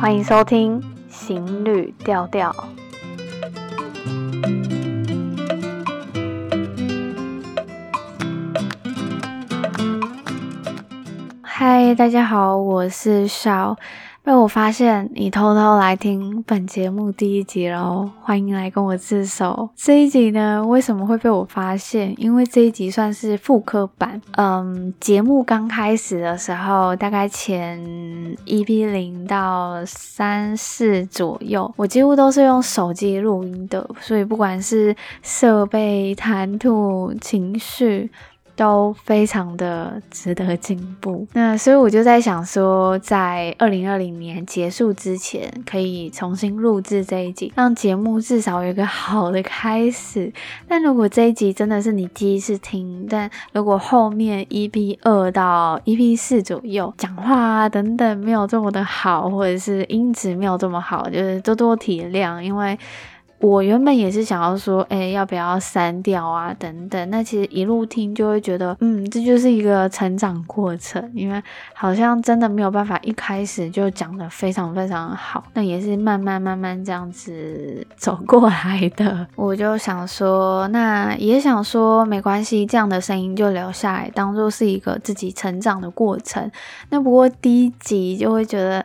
欢迎收听《行旅调调》。嗨，大家好，我是邵。被我发现你偷偷来听本节目第一集喽，欢迎来跟我自首。这一集呢，为什么会被我发现？因为这一集算是复刻版。嗯，节目刚开始的时候，大概前一 p 零到三四左右，我几乎都是用手机录音的，所以不管是设备、谈吐、情绪。都非常的值得进步。那所以我就在想说，在二零二零年结束之前，可以重新录制这一集，让节目至少有一个好的开始。但如果这一集真的是你第一次听，但如果后面 EP 二到 EP 四左右讲话啊等等没有这么的好，或者是音质没有这么好，就是多多体谅，因为。我原本也是想要说，哎、要不要删掉啊？等等。那其实一路听就会觉得，嗯，这就是一个成长过程，因为好像真的没有办法一开始就讲得非常非常好，那也是慢慢慢慢这样子 走过来的。我就想说，那也想说，没关系，这样的声音就留下来，当做是一个自己成长的过程。那不过第一集就会觉得，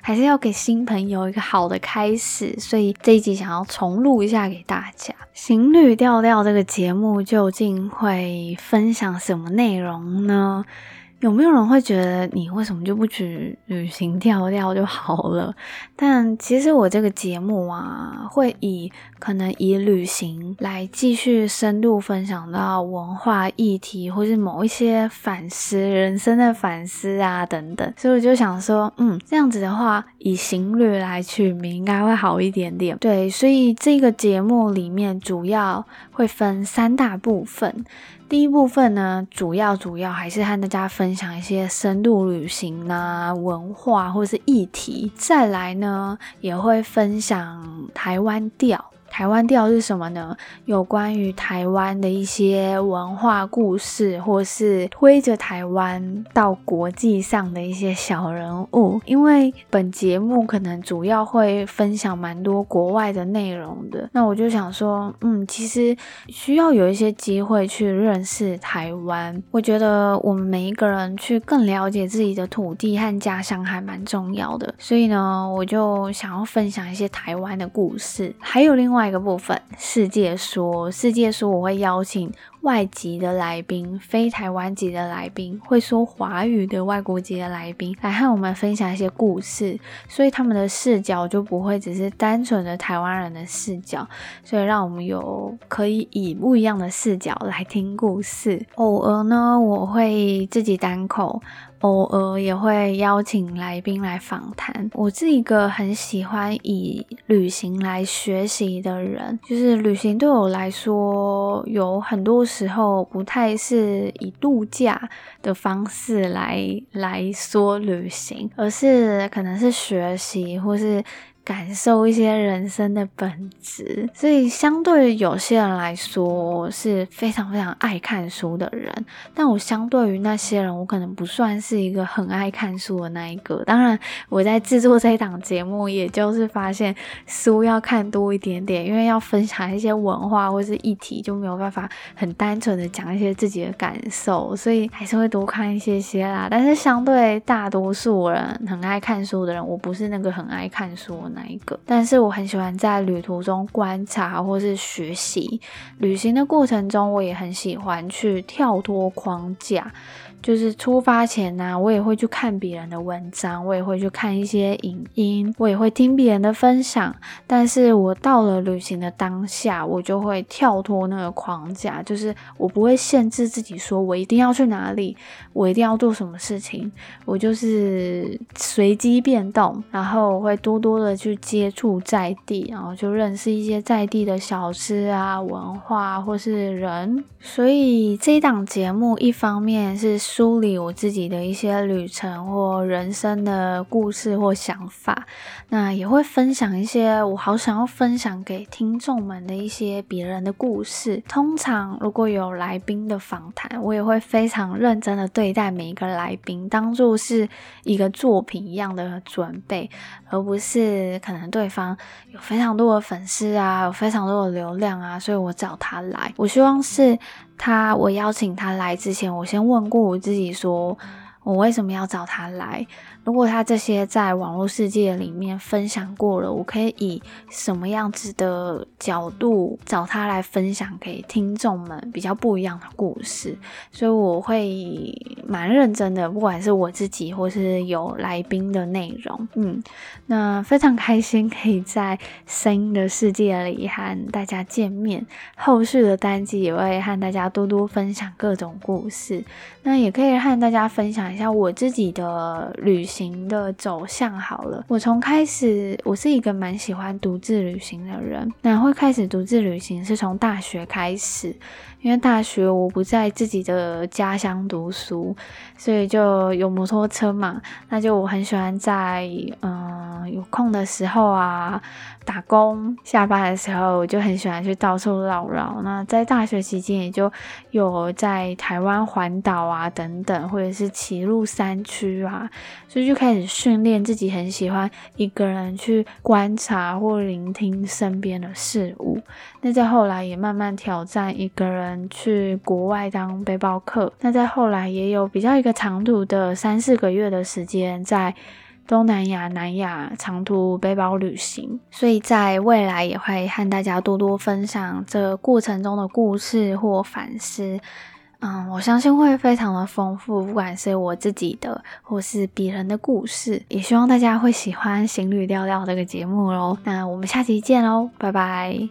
还是要给新朋友一个好的开始，所以这一集想要从录一下给大家，《情侣调调》这个节目究竟会分享什么内容呢？有没有人会觉得你为什么就不去旅行调调就好了？但其实我这个节目啊，会以可能以旅行来继续深度分享到文化议题，或是某一些反思人生的反思啊等等。所以我就想说，嗯，这样子的话，以行旅来取名应该会好一点点。对，所以这个节目里面主要会分三大部分。第一部分呢，主要主要还是和大家分享一些深度旅行啊、文化或是议题。再来呢，也会分享台湾调。台湾调是什么呢？有关于台湾的一些文化故事，或是推着台湾到国际上的一些小人物。因为本节目可能主要会分享蛮多国外的内容的，那我就想说，嗯，其实需要有一些机会去认识台湾。我觉得我们每一个人去更了解自己的土地和家乡还蛮重要的。所以呢，我就想要分享一些台湾的故事，还有另外。另外一个部分，世界说，世界说，我会邀请外籍的来宾，非台湾籍的来宾，会说华语的外国籍的来宾，来和我们分享一些故事，所以他们的视角就不会只是单纯的台湾人的视角，所以让我们有可以以不一样的视角来听故事。偶尔呢，我会自己单口。偶尔也会邀请来宾来访谈。我是一个很喜欢以旅行来学习的人，就是旅行对我来说，有很多时候不太是以度假的方式来来说旅行，而是可能是学习或是。感受一些人生的本质，所以相对于有些人来说，我是非常非常爱看书的人。但我相对于那些人，我可能不算是一个很爱看书的那一个。当然，我在制作这一档节目，也就是发现书要看多一点点，因为要分享一些文化或是议题，就没有办法很单纯的讲一些自己的感受，所以还是会多看一些些啦。但是相对大多数人很爱看书的人，我不是那个很爱看书哪一个，但是我很喜欢在旅途中观察或是学习。旅行的过程中，我也很喜欢去跳脱框架。就是出发前呢、我也会去看别人的文章，我也会去看一些影音，我也会听别人的分享。但是我到了旅行的当下，我就会跳脱那个框架，就是我不会限制自己，说我一定要去哪里，我一定要做什么事情，我就是随机变动，然后我会多多的去接触在地，然后就认识一些在地的小吃啊、文化或是人。所以这一档节目一方面是。梳理我自己的一些旅程或人生的故事或想法，那也会分享一些我好想要分享给听众们的一些别人的故事。通常如果有来宾的访谈，我也会非常认真的对待每一个来宾，当做是一个作品一样的准备，而不是可能对方有非常多的粉丝啊，有非常多的流量啊，所以我找他来。我希望是。他，我邀请他来之前，我先问过我自己，说我为什么要找他来？如果他这些在网络世界里面分享过了，我可以以什么样子的角度找他来分享给听众们比较不一样的故事？所以我会蛮认真的，不管是我自己或是有来宾的内容，嗯，那非常开心可以在声音的世界里和大家见面。后续的单集也会和大家多多分享各种故事，那也可以和大家分享一下我自己的旅行行的走向好了，我从开始，我是一个蛮喜欢独自旅行的人。那会开始独自旅行是从大学开始，因为大学我不在自己的家乡读书，所以就有摩托车嘛，那就我很喜欢在嗯有空的时候啊。打工下班的时候，我就很喜欢去到处绕绕。那在大学期间，也就有在台湾环岛啊等等，或者是骑路山区啊，所以就开始训练自己，很喜欢一个人去观察或聆听身边的事物。那在后来也慢慢挑战一个人去国外当背包客。那在后来也有比较一个长途的三四个月的时间在。东南亚、南亚长途背包旅行，所以在未来也会和大家多多分享这过程中的故事或反思。嗯，我相信会非常的丰富，不管是我自己的或是别人的故事，也希望大家会喜欢行旅调调这个节目喽。那我们下期见喽，拜拜。